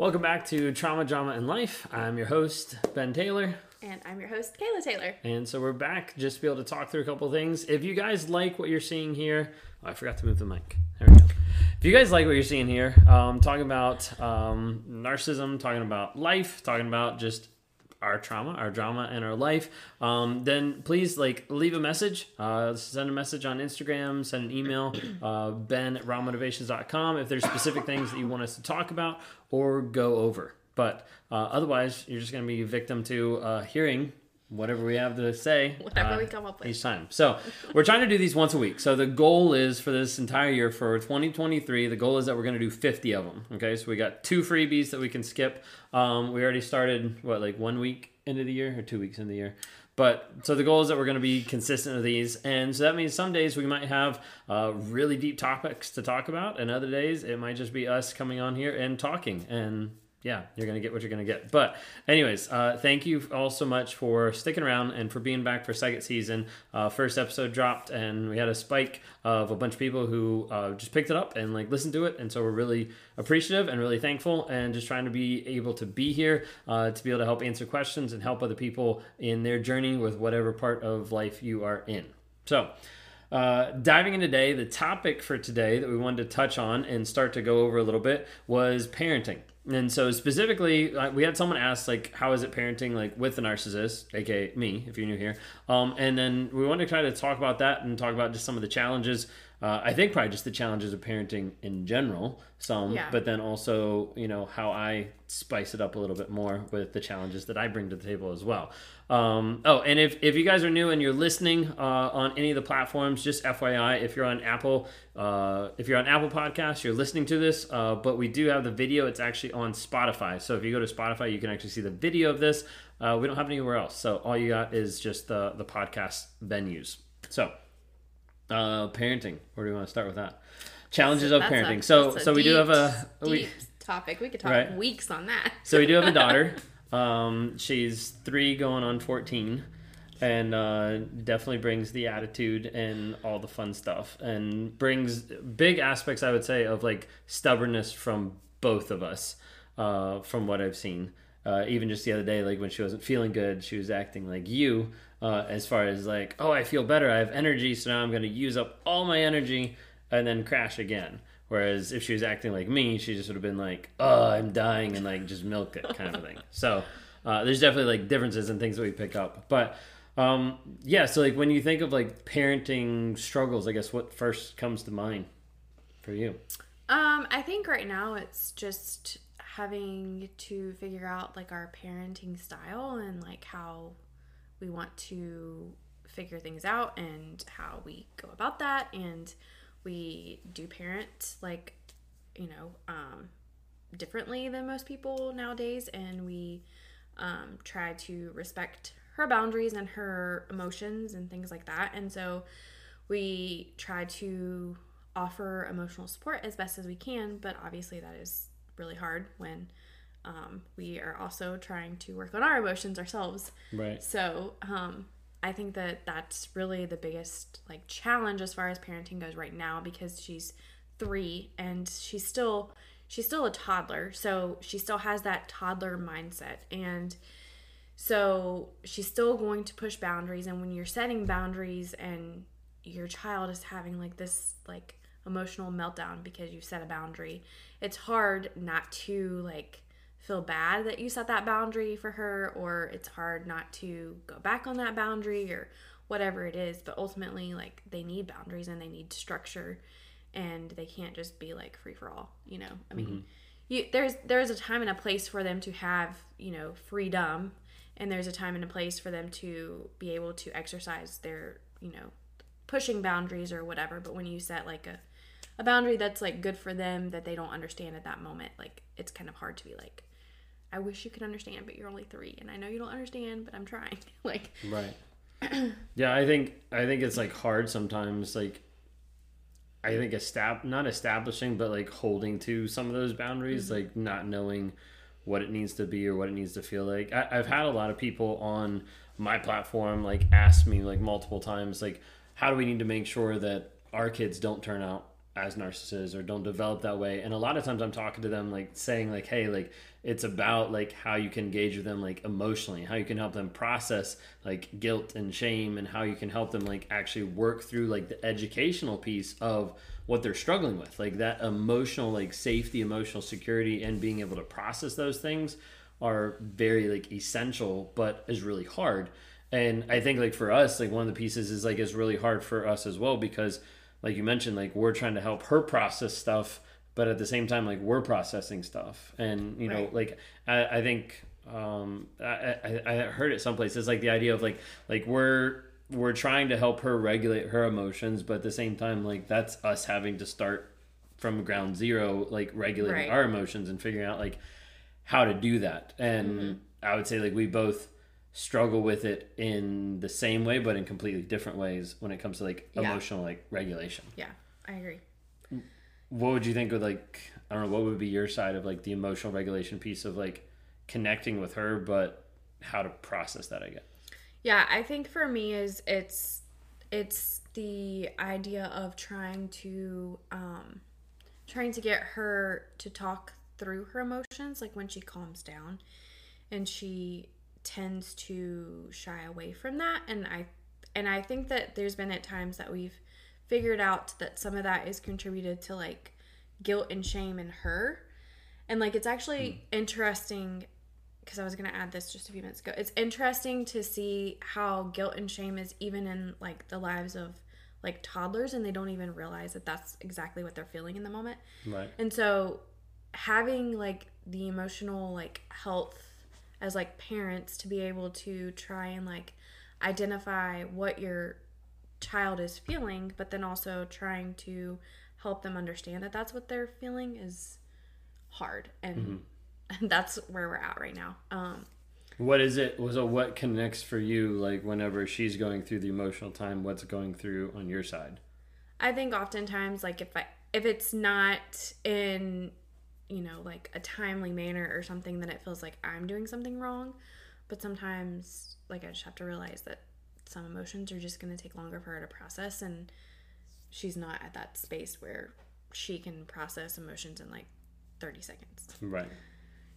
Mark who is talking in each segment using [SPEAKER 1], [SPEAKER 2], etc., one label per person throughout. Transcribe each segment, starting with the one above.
[SPEAKER 1] Welcome back to Trauma, Drama, and Life. I'm your host, Ben Taylor.
[SPEAKER 2] And I'm your host, Kayla Taylor.
[SPEAKER 1] And so we're back just to be able to talk through a couple things. If you guys like what you're seeing here, oh, I forgot to move the mic. There we go. If you guys like what you're seeing here, um, talking about um, narcissism, talking about life, talking about just our trauma, our drama, and our life, um, then please like leave a message. Uh, send a message on Instagram, send an email, uh, ben at rawmotivations.com if there's specific things that you want us to talk about or go over. But uh, otherwise, you're just going to be victim to uh, hearing whatever we have to say
[SPEAKER 2] whatever uh, we come up with.
[SPEAKER 1] each time. So we're trying to do these once a week. So the goal is for this entire year for 2023 the goal is that we're going to do 50 of them okay? So we got two freebies that we can skip. Um, we already started what like one week into the year or two weeks in the year? But so the goal is that we're going to be consistent with these. And so that means some days we might have uh, really deep topics to talk about and other days it might just be us coming on here and talking. And yeah, you're gonna get what you're gonna get. But anyways, uh, thank you all so much for sticking around and for being back for second season. Uh, first episode dropped, and we had a spike of a bunch of people who uh, just picked it up and like listened to it, and so we're really appreciative and really thankful, and just trying to be able to be here uh, to be able to help answer questions and help other people in their journey with whatever part of life you are in. So. Uh, diving in today, the topic for today that we wanted to touch on and start to go over a little bit was parenting. And so specifically, we had someone ask like, "How is it parenting like with a narcissist, aka me, if you're new here?" Um, and then we wanted to try to talk about that and talk about just some of the challenges. Uh, I think probably just the challenges of parenting in general, some, yeah. but then also you know how I spice it up a little bit more with the challenges that I bring to the table as well. Um, oh, and if, if you guys are new and you're listening uh, on any of the platforms, just FYI, if you're on Apple, uh, if you're on Apple Podcasts, you're listening to this. Uh, but we do have the video; it's actually on Spotify. So if you go to Spotify, you can actually see the video of this. Uh, we don't have anywhere else, so all you got is just the the podcast venues. So, uh, parenting. Where do you want to start with that? Challenges of parenting. A, so so we do have a
[SPEAKER 2] we, topic. We could talk right. weeks on that.
[SPEAKER 1] so we do have a daughter. Um, she's three going on 14 and uh, definitely brings the attitude and all the fun stuff and brings big aspects, I would say, of like stubbornness from both of us uh, from what I've seen. Uh, even just the other day, like when she wasn't feeling good, she was acting like you, uh, as far as like, oh, I feel better, I have energy, so now I'm going to use up all my energy and then crash again. Whereas if she was acting like me, she just would have been like, "Oh, I'm dying," and like just milk it kind of thing. So uh, there's definitely like differences and things that we pick up. But um, yeah, so like when you think of like parenting struggles, I guess what first comes to mind for you?
[SPEAKER 2] Um, I think right now it's just having to figure out like our parenting style and like how we want to figure things out and how we go about that. And we do parent like you know um, differently than most people nowadays. And we um, try to respect her boundaries and her emotions and things like that. And so we try to offer emotional support as best as we can. But obviously that is really hard when um, we are also trying to work on our emotions ourselves.
[SPEAKER 1] Right.
[SPEAKER 2] So um, I think that that's really the biggest like challenge as far as parenting goes right now because she's 3 and she's still she's still a toddler. So she still has that toddler mindset. And so she's still going to push boundaries. And when you're setting boundaries and your child is having like this like emotional meltdown because you set a boundary, it's hard not to like feel bad that you set that boundary for her or it's hard not to go back on that boundary or whatever it is but ultimately like they need boundaries and they need structure and they can't just be like free for all you know i mean mm-hmm. you there's there's a time and a place for them to have you know freedom and there's a time and a place for them to be able to exercise their you know pushing boundaries or whatever but when you set like a a boundary that's like good for them that they don't understand at that moment like it's kind of hard to be like I wish you could understand, but you're only three, and I know you don't understand, but I'm trying. like,
[SPEAKER 1] right. yeah, I think I think it's like hard sometimes. Like, I think estab not establishing, but like holding to some of those boundaries, mm-hmm. like not knowing what it needs to be or what it needs to feel like. I, I've had a lot of people on my platform like ask me like multiple times, like, how do we need to make sure that our kids don't turn out as narcissists or don't develop that way. And a lot of times i'm talking to them like saying like hey like it's about like how you can engage with them like emotionally how you can help them process like guilt and shame and how you can help them like actually work through like the educational piece of what they're struggling with. Like that emotional like safety emotional security and being able to process those things are very like essential but is really hard. And i think like for us like one of the pieces is like it's really hard for us as well because like you mentioned like we're trying to help her process stuff but at the same time like we're processing stuff and you know
[SPEAKER 2] Right.
[SPEAKER 1] like i, I think um I, I i heard it someplace it's like the idea of like like we're we're trying to help her regulate her emotions but at the same time like that's us having to start from ground zero like regulating
[SPEAKER 2] Right.
[SPEAKER 1] our emotions and figuring out like how to do that and
[SPEAKER 2] Mm-hmm.
[SPEAKER 1] i would say like we both struggle with it in the same way but in completely different ways when it comes to like
[SPEAKER 2] Yeah.
[SPEAKER 1] emotional like regulation
[SPEAKER 2] Yeah, I agree.
[SPEAKER 1] what would you think would like i don't know what would be your side of like the emotional regulation piece of like connecting with her but how to process that i guess
[SPEAKER 2] Yeah, I think for me is it's it's the idea of trying to um trying to get her to talk through her emotions like when she calms down and she tends to shy away from that and I and I think that there's been at times that we've figured out that some of that is contributed to like guilt and shame in her and like it's actually hmm. interesting because I was going to add this just a few minutes ago. It's interesting to see how guilt and shame is even in like the lives of like toddlers and they don't even realize that that's exactly what they're feeling in the moment.
[SPEAKER 1] right
[SPEAKER 2] And so having like the emotional like health as like parents to be able to try and like identify what your child is feeling but then also trying to help them understand that that's what they're feeling is hard and and that's where we're at right now. Um
[SPEAKER 1] what is it was it what connects for you like whenever she's going through the emotional time what's going through on your side?
[SPEAKER 2] I think oftentimes like if I if it's not in you know like a timely manner or something then it feels like I'm doing something wrong. But sometimes like I just have to realize that some emotions are just going to take longer for her to process and she's not at that space where she can process emotions in like 30 seconds.
[SPEAKER 1] Right.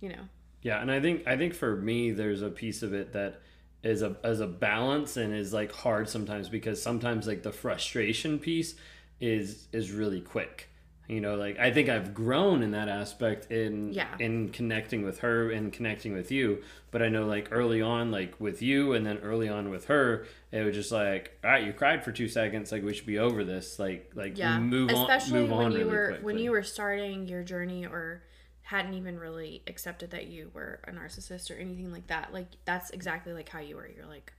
[SPEAKER 2] You know?
[SPEAKER 1] Yeah, and I think I think for me there's a piece of it that is a as a balance and is like hard sometimes because sometimes like the frustration piece is is really quick. You know, like I think I've grown in that aspect in
[SPEAKER 2] Yeah.
[SPEAKER 1] in connecting with her and connecting with you. But I know like early on, like with you and then early on with her, it was just like, all right, you cried for two seconds, like we should be over this. Like like
[SPEAKER 2] yeah
[SPEAKER 1] move
[SPEAKER 2] especially
[SPEAKER 1] on move
[SPEAKER 2] when
[SPEAKER 1] on
[SPEAKER 2] you
[SPEAKER 1] really
[SPEAKER 2] were
[SPEAKER 1] quickly.
[SPEAKER 2] when you were starting your journey or hadn't even really accepted that you were a narcissist or anything like that like that's exactly like how you were you're like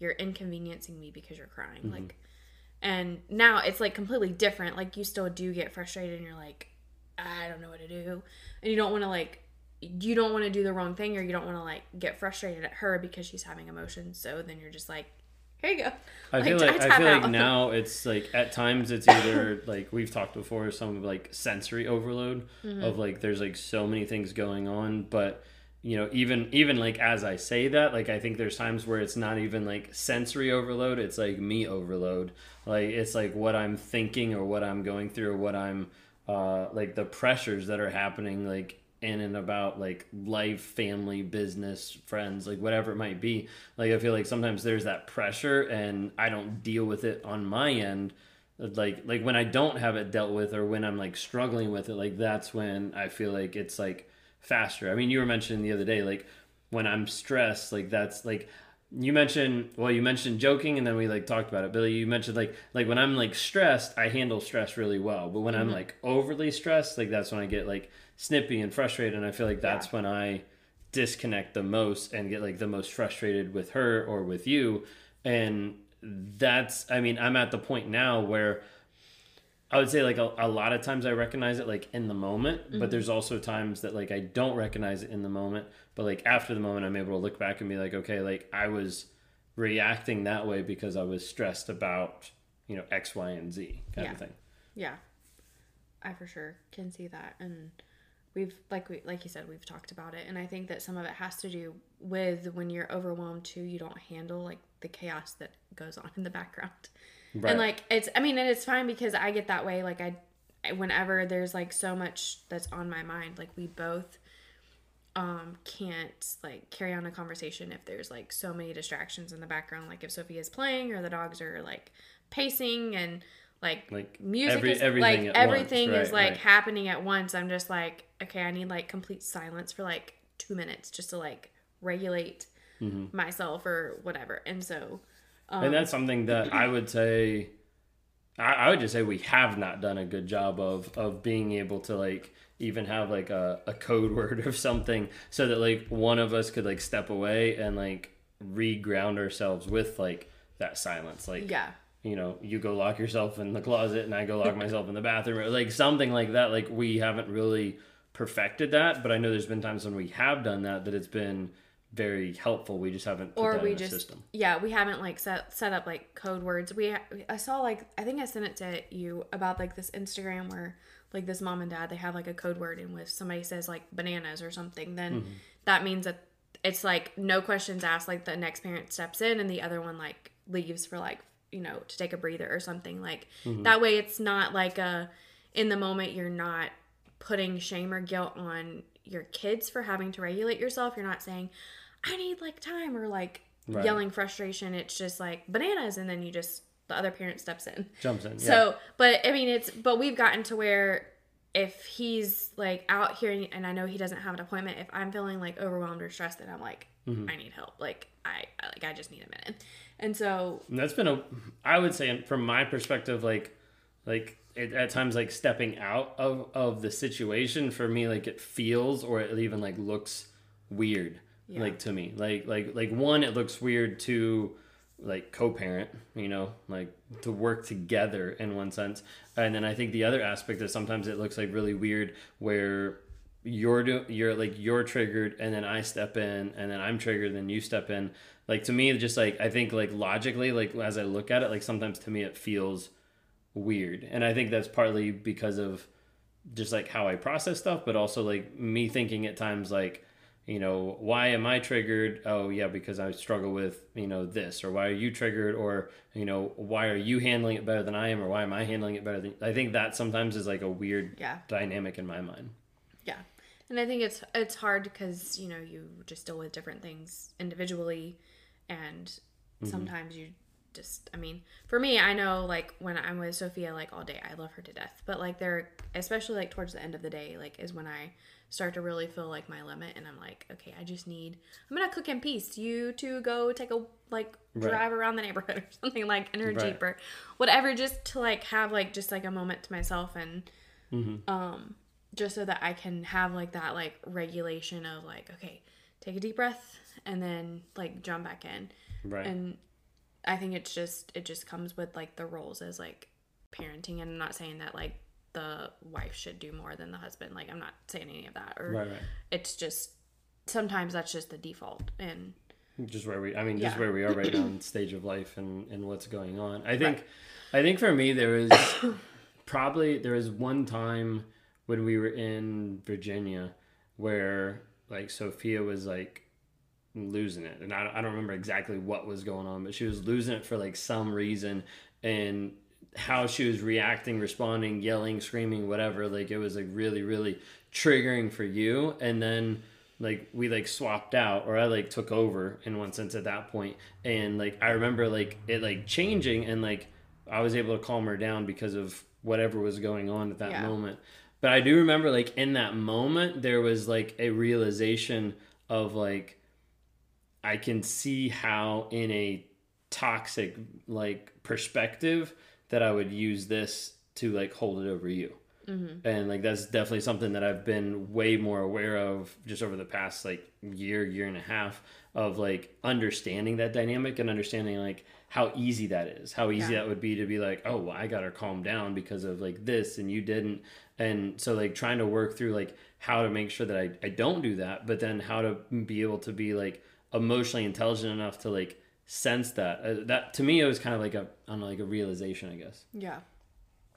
[SPEAKER 2] you're inconveniencing me because you're crying
[SPEAKER 1] Mm-hmm.
[SPEAKER 2] like and now it's like completely different. Like you still do get frustrated and you're like i don't know what to do. And you don't want to like you don't want to do the wrong thing or you don't want to like get frustrated at her because she's having emotions. So then you're just like here you go.
[SPEAKER 1] I feel
[SPEAKER 2] Like,
[SPEAKER 1] like
[SPEAKER 2] I
[SPEAKER 1] I feel like now it's like at times it's either like we've talked before some like sensory overload
[SPEAKER 2] Mm-hmm.
[SPEAKER 1] of like there's like so many things going on but you know even even like as I say that like I think there's times where it's not even like sensory overload it's like me overload like it's like what I'm thinking or what I'm going through or what I'm uh like the pressures that are happening like in and about like life, family, business, friends, like whatever it might be. Like I feel like sometimes there's that pressure and I don't deal with it on my end. Like like when I don't have it dealt with or when I'm like struggling with it, like that's when I feel like it's like faster. I mean, you were mentioning the other day, like when I'm stressed, like that's like you mentioned well you mentioned joking and then we like talked about it billy you mentioned like like when i'm like stressed i handle stress really well but when i'm mm-hmm. like overly stressed like that's when i get like snippy and frustrated and i feel like that's when i disconnect the most and get like the most frustrated with her or with you and that's i mean i'm at the point now where I would say like a, a lot of times I recognize it like in the moment, but mm-hmm. there's also times that like I don't recognize it in the moment, but like after the moment I'm able to look back and be like, okay, like I was reacting that way because I was stressed about, you know, X, Y, and Z kind
[SPEAKER 2] Yeah.
[SPEAKER 1] of thing.
[SPEAKER 2] Yeah, I for sure can see that, and we've like we like you said we've talked about it, and I think that some of it has to do with when you're overwhelmed too. You don't handle like the chaos that goes on in the background,
[SPEAKER 1] Right.
[SPEAKER 2] and like it's. I mean, and it's fine because I get that way. Like I, whenever there's like so much that's on my mind, like we both um can't like carry on a conversation if there's like so many distractions in the background like if Sophia's playing or the dogs are like pacing and like
[SPEAKER 1] Like,
[SPEAKER 2] music
[SPEAKER 1] every-
[SPEAKER 2] is
[SPEAKER 1] everything
[SPEAKER 2] like everything
[SPEAKER 1] once,
[SPEAKER 2] is
[SPEAKER 1] right,
[SPEAKER 2] like
[SPEAKER 1] right.
[SPEAKER 2] happening at once i'm just like okay i need like complete silence for like two minutes just to like regulate
[SPEAKER 1] Mm-hmm.
[SPEAKER 2] myself or whatever and so
[SPEAKER 1] and that's um, something that I would say, I, I would just say we have not done a good job of of being able to like even have like a, a code word or something so that like one of us could like step away and like re-ground ourselves with like that silence. Like
[SPEAKER 2] yeah.
[SPEAKER 1] you know you go lock yourself in the closet and i go lock myself in the bathroom or like something like that. Like we haven't really perfected that but i know there's been times when we have done that that it's been very helpful. We just haven't put
[SPEAKER 2] or we just
[SPEAKER 1] system.
[SPEAKER 2] Yeah we haven't like set set up like code words. We i saw like i think i sent it to you about like this instagram where like this mom and dad they have like a code word and if somebody says like bananas or something then
[SPEAKER 1] Mm-hmm.
[SPEAKER 2] that means that it's like no questions asked like the next parent steps in and the other one like leaves for like you know to take a breather or something. Like
[SPEAKER 1] Mm-hmm.
[SPEAKER 2] that way it's not like a in the moment you're not putting shame or guilt on your kids for having to regulate yourself. You're not saying i need like time or like
[SPEAKER 1] Right.
[SPEAKER 2] yelling frustration it's just like bananas and then you just the other parent steps in
[SPEAKER 1] jumps in yeah.
[SPEAKER 2] so but i mean it's but we've gotten to where if he's like out here and i know he doesn't have an appointment if i'm feeling like overwhelmed or stressed then i'm like
[SPEAKER 1] Mm-hmm.
[SPEAKER 2] i need help like i I- like i just need a minute and so
[SPEAKER 1] And that's been a i would say from my perspective like like it, at times like stepping out of of the situation for me like it feels or it even like looks weird
[SPEAKER 2] Yeah.
[SPEAKER 1] like to me. Like like like one it looks weird. To like co-parent you know like to work together in one sense. And then i think the other aspect is sometimes it looks like really weird where you're do, you're like you're triggered and then i step in and then i'm triggered and then you step in. Like to me just like i think like logically like as i look at it like sometimes to me it feels weird. And i think that's partly because of just like how i process stuff but also like me thinking at times like you know why am i triggered? Oh yeah because i struggle with you know this or why are you triggered? Or you know why are you handling it better than i am? Or why am i handling it better than i think that sometimes is like a weird
[SPEAKER 2] Yeah.
[SPEAKER 1] dynamic in my mind.
[SPEAKER 2] Yeah. And i think it's it's hard because you know you just deal with different things individually and
[SPEAKER 1] Mm-hmm.
[SPEAKER 2] sometimes you just i mean for me i know like when i'm with sophia like all day i love her to death. But like there especially like towards the end of the day like is when i start to really feel like my limit and i'm like okay i just need i'm gonna cook in peace. You two go take a like
[SPEAKER 1] Right.
[SPEAKER 2] drive around the neighborhood or something like in her
[SPEAKER 1] Right.
[SPEAKER 2] jeep or whatever just to like have like just like a moment to myself and um just so that i can have like that like regulation of like okay take a deep breath and then like jump back in.
[SPEAKER 1] Right.
[SPEAKER 2] And i think it's just it just comes with like the roles as like parenting and i'm not saying that like the wife should do more than the husband. Like i'm not saying any of that or
[SPEAKER 1] right right.
[SPEAKER 2] it's just sometimes that's just the default and
[SPEAKER 1] just where we i mean just
[SPEAKER 2] Yeah.
[SPEAKER 1] where we are right now in stage of life and and what's going on. I think i think for me there is probably there is one time when we were in virginia where like sophia was like losing it. And I, I don't remember exactly what was going on but she was losing it for like some reason. And how she was reacting responding yelling screaming whatever like it was like really really triggering for you and then like we like swapped out or i like took over in one sense at that point. and like i remember like it like changing and like i was able to calm her down because of whatever was going on at that
[SPEAKER 2] Yeah.
[SPEAKER 1] moment but i do remember like in that moment there was like a realization of like I can see how in a toxic like perspective that I would use this to like hold it over you. Mm-hmm. And like that's definitely something that I've been way more aware of just over the past like year, year and a half of like understanding that dynamic and understanding like how easy that is. How easy
[SPEAKER 2] Yeah.
[SPEAKER 1] that would be to be like, "Oh, well, I got her calm down because of like this and you didn't." And so like trying to work through like how to make sure that I, I don't do that, but then how to be able to be like emotionally intelligent enough to like sense that. Uh, that to me it was kind of like a know, like a realization, I guess.
[SPEAKER 2] yeah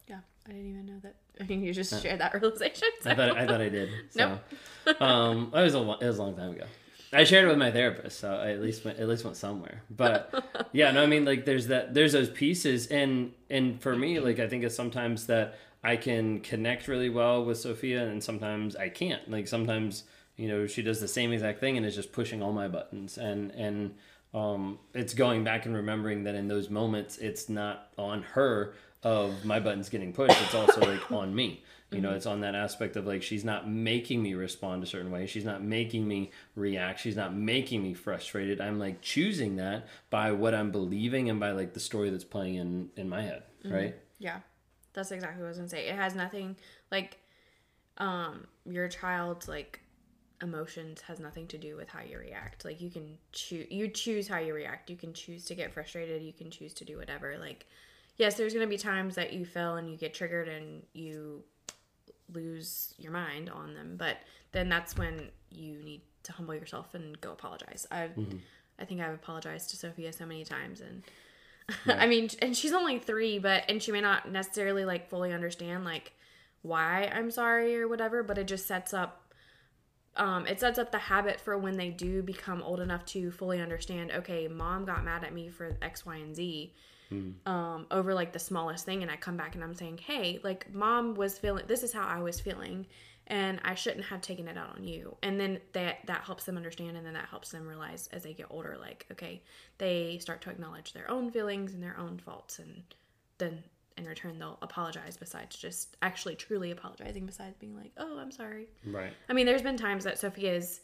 [SPEAKER 2] yeah i didn't even know that i mean you just shared that realization so.
[SPEAKER 1] I thought I thought I did. So, um, it was a it was a long time ago. I shared it with my therapist, so I at least went, at least went somewhere. But yeah, no, I mean like there's that there's those pieces, and and for me, like I think it's sometimes that I can connect really well with Sophia, and sometimes I can't. Like sometimes you know she does the same exact thing and is just pushing all my buttons, and and um, it's going back and remembering that in those moments it's not on her of my buttons getting pushed. It's also like on me. You know, it's on that aspect of like she's not making me respond a certain way. She's not making me react. She's not making me frustrated. I'm like choosing that by what I'm believing and by like the story that's playing in in my head, right?
[SPEAKER 2] Yeah, that's exactly what I was gonna say. It has nothing like um your child's like emotions has nothing to do with how you react. Like you can choose you choose how you react. You can choose to get frustrated. You can choose to do whatever. Like yes, there's gonna be times that you fail and you get triggered and you lose your mind on them, but then that's when you need to humble yourself and go apologize. I've mm-hmm. I think I've apologized to Sophia so many times and I mean, and she's only three, but and she may not necessarily like fully understand like why I'm sorry or whatever, but it just sets up um, it sets up the habit for when they do become old enough to fully understand. Okay, mom got mad at me for X, Y, and Z um, over like the smallest thing, and I come back and I'm saying, hey, like mom was feeling. This is how I was feeling, and I shouldn't have taken it out on you. And then that that helps them understand, and then that helps them realize as they get older, like okay, they start to acknowledge their own feelings and their own faults, and then in return they'll apologize besides just actually truly apologizing besides being like oh i'm sorry
[SPEAKER 1] Right.
[SPEAKER 2] i mean there's been times that sophia's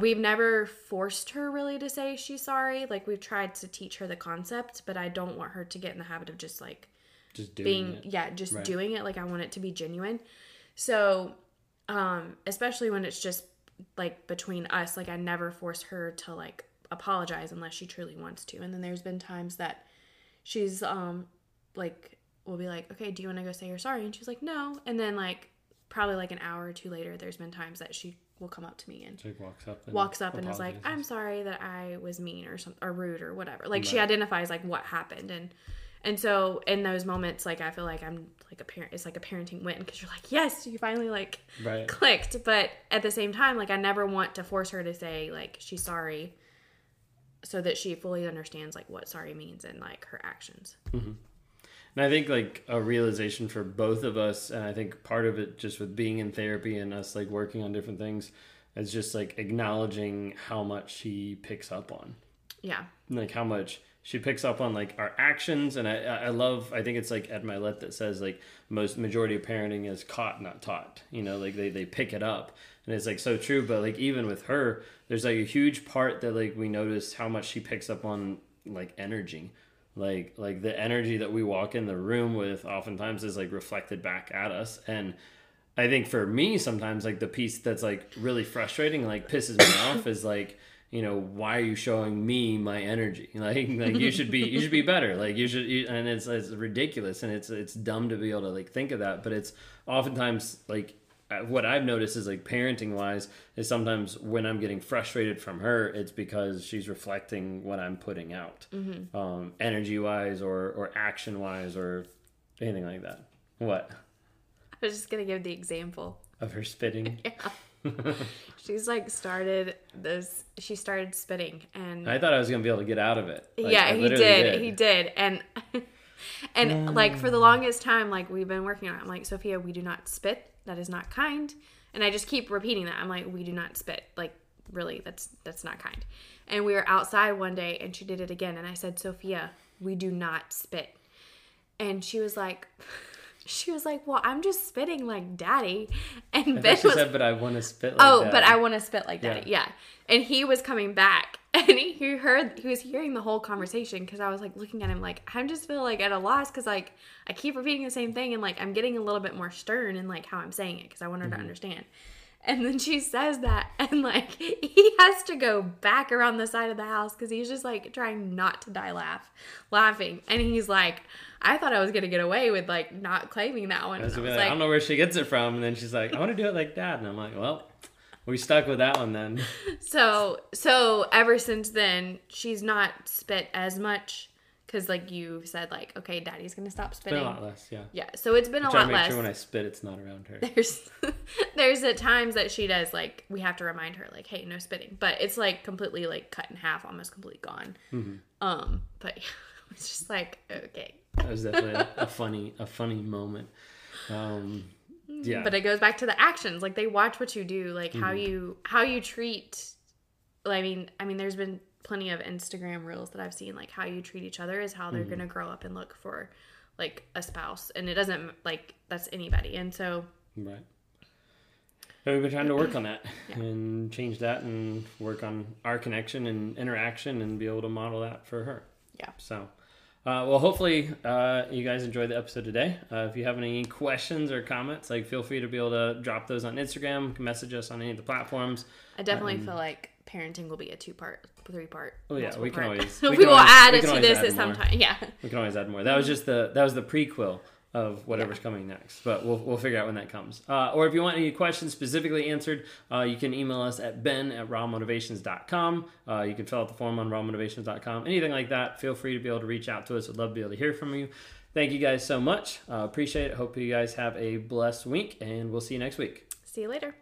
[SPEAKER 2] we've never forced her really to say she's sorry like we've tried to teach her the concept but i don't want her to get in the habit of just like
[SPEAKER 1] Just doing
[SPEAKER 2] being
[SPEAKER 1] it.
[SPEAKER 2] yeah just
[SPEAKER 1] Right.
[SPEAKER 2] doing it like i want it to be genuine so um especially when it's just like between us like i never force her to like apologize unless she truly wants to and then there's been times that she's um like we'll be like okay do you want to go say you're sorry and she's like no and then like probably like an hour or two later there's been times that she will come up to me and
[SPEAKER 1] Jake walks up. And
[SPEAKER 2] walks up and is like, "I'm sorry that I was mean or some or rude or whatever." Like she identifies like what happened and and so in those moments, like I feel like I'm like a parent. It's like a parenting win because you're like, yes, you finally like
[SPEAKER 1] Right.
[SPEAKER 2] clicked. But at the same time, like I never want to force her to say like she's sorry, so that she fully understands like what sorry means and like her actions. Mm-hmm.
[SPEAKER 1] And I think like a realization for both of us, and I think part of it just with being in therapy and us like working on different things, is just like acknowledging how much she picks up on,
[SPEAKER 2] Yeah,
[SPEAKER 1] like how much she picks up on like our actions. And I, I love, I think it's like Ed Mylett that says like most majority of parenting is caught, not taught. You know, like they they pick it up, and it's like so true. But like even with her, there's like a huge part that like we notice how much she picks up on like energy like like the energy that we walk in the room with oftentimes is like reflected back at us. And i think for me sometimes like the piece that's like really frustrating like pisses me off is like you know why are you showing me my energy? Like like you should be you should be better. Like you should you, and it's it's ridiculous and it's it's dumb to be able to like think of that but it's oftentimes like what I've noticed is like parenting wise is sometimes when I'm getting frustrated from her, it's because she's reflecting what I'm putting out, um, energy wise or or action wise or anything like that. What
[SPEAKER 2] I was just gonna give the example.
[SPEAKER 1] of her spitting?
[SPEAKER 2] Yeah, she's like started this. She started spitting and
[SPEAKER 1] I thought I was gonna be able to get out of it. Like,
[SPEAKER 2] yeah he
[SPEAKER 1] literally
[SPEAKER 2] did, he did and and like for the longest time like we've been working on it i'm like sophia we do not spit that is not kind and i just keep repeating that i'm like we do not spit like really that's that's not kind and we were outside one day and she did it again and i said sophia we do not spit and she was like she was like well i'm just spitting like daddy and
[SPEAKER 1] I
[SPEAKER 2] ben
[SPEAKER 1] she
[SPEAKER 2] was
[SPEAKER 1] said, but I want to spit. Like
[SPEAKER 2] oh,
[SPEAKER 1] that.
[SPEAKER 2] but I want to spit like daddy.
[SPEAKER 1] Yeah.
[SPEAKER 2] Yeah. And he was coming back and he, he heard, he was hearing the whole conversation because I was like looking at him like, I'm just feel like at a loss because like I keep repeating the same thing and like I'm getting a little bit more stern in like how I'm saying it because I want her
[SPEAKER 1] Mm-hmm.
[SPEAKER 2] to understand. And then she says that and like he has to go back around the side of the house because he's just like trying not to die laugh, laughing. And he's like, I thought I was going to get away with like not claiming that one.
[SPEAKER 1] I, was
[SPEAKER 2] I was
[SPEAKER 1] like, I don't know where she gets it from, and then she's like, I want to do it like that, and I'm like, well, we stuck with that one then.
[SPEAKER 2] So so ever since then, she's not spit as much because like you said like okay daddy's gonna stop
[SPEAKER 1] It's
[SPEAKER 2] spitting
[SPEAKER 1] been a lot less, yeah.
[SPEAKER 2] yeah so it's been a
[SPEAKER 1] Try to
[SPEAKER 2] lot
[SPEAKER 1] make
[SPEAKER 2] less
[SPEAKER 1] sure when I spit, it's not around her.
[SPEAKER 2] there's there's at times that she does like we have to remind her like hey no spitting but it's like completely like cut in half almost completely gone
[SPEAKER 1] Mm-hmm.
[SPEAKER 2] um but it's just like okay
[SPEAKER 1] That was definitely a, a funny, a funny moment. Um, yeah,
[SPEAKER 2] but it goes back to the actions like they watch what you do like
[SPEAKER 1] Mm-hmm.
[SPEAKER 2] how you how you treat i mean i mean there's been plenty of instagram reels that i've seen like how you treat each other is how
[SPEAKER 1] Mm-hmm.
[SPEAKER 2] they're gonna grow up and look for like a spouse and it doesn't like that's anybody and so
[SPEAKER 1] Right. So we've been trying to work on that and change that and work on our connection and interaction and be able to model that for her.
[SPEAKER 2] Yeah.
[SPEAKER 1] So, uh, well, hopefully uh, you guys enjoyed the episode today. Uh, if you have any questions or comments, like feel free to be able to drop those on Instagram, message us on any of the platforms.
[SPEAKER 2] i definitely feel like parenting will be a two part three part
[SPEAKER 1] Oh, yeah, we can always- we
[SPEAKER 2] we,
[SPEAKER 1] can
[SPEAKER 2] will
[SPEAKER 1] always-
[SPEAKER 2] add
[SPEAKER 1] we
[SPEAKER 2] it to this at some time yeah
[SPEAKER 1] We can always add more. That was just the that was the prequel of whatever's coming next, but we'll, we'll figure out when that comes. Uh, or if you want any questions specifically answered, uh, you can email us at ben at rawmotivations.com. Uh, you can fill out the form on rawmotivations.com. Anything like that, feel free to be able to reach out to us. We'd love to be able to hear from you. Thank you guys so much. Uh, appreciate it. Hope you guys have a blessed week, and we'll see you next week.
[SPEAKER 2] see you later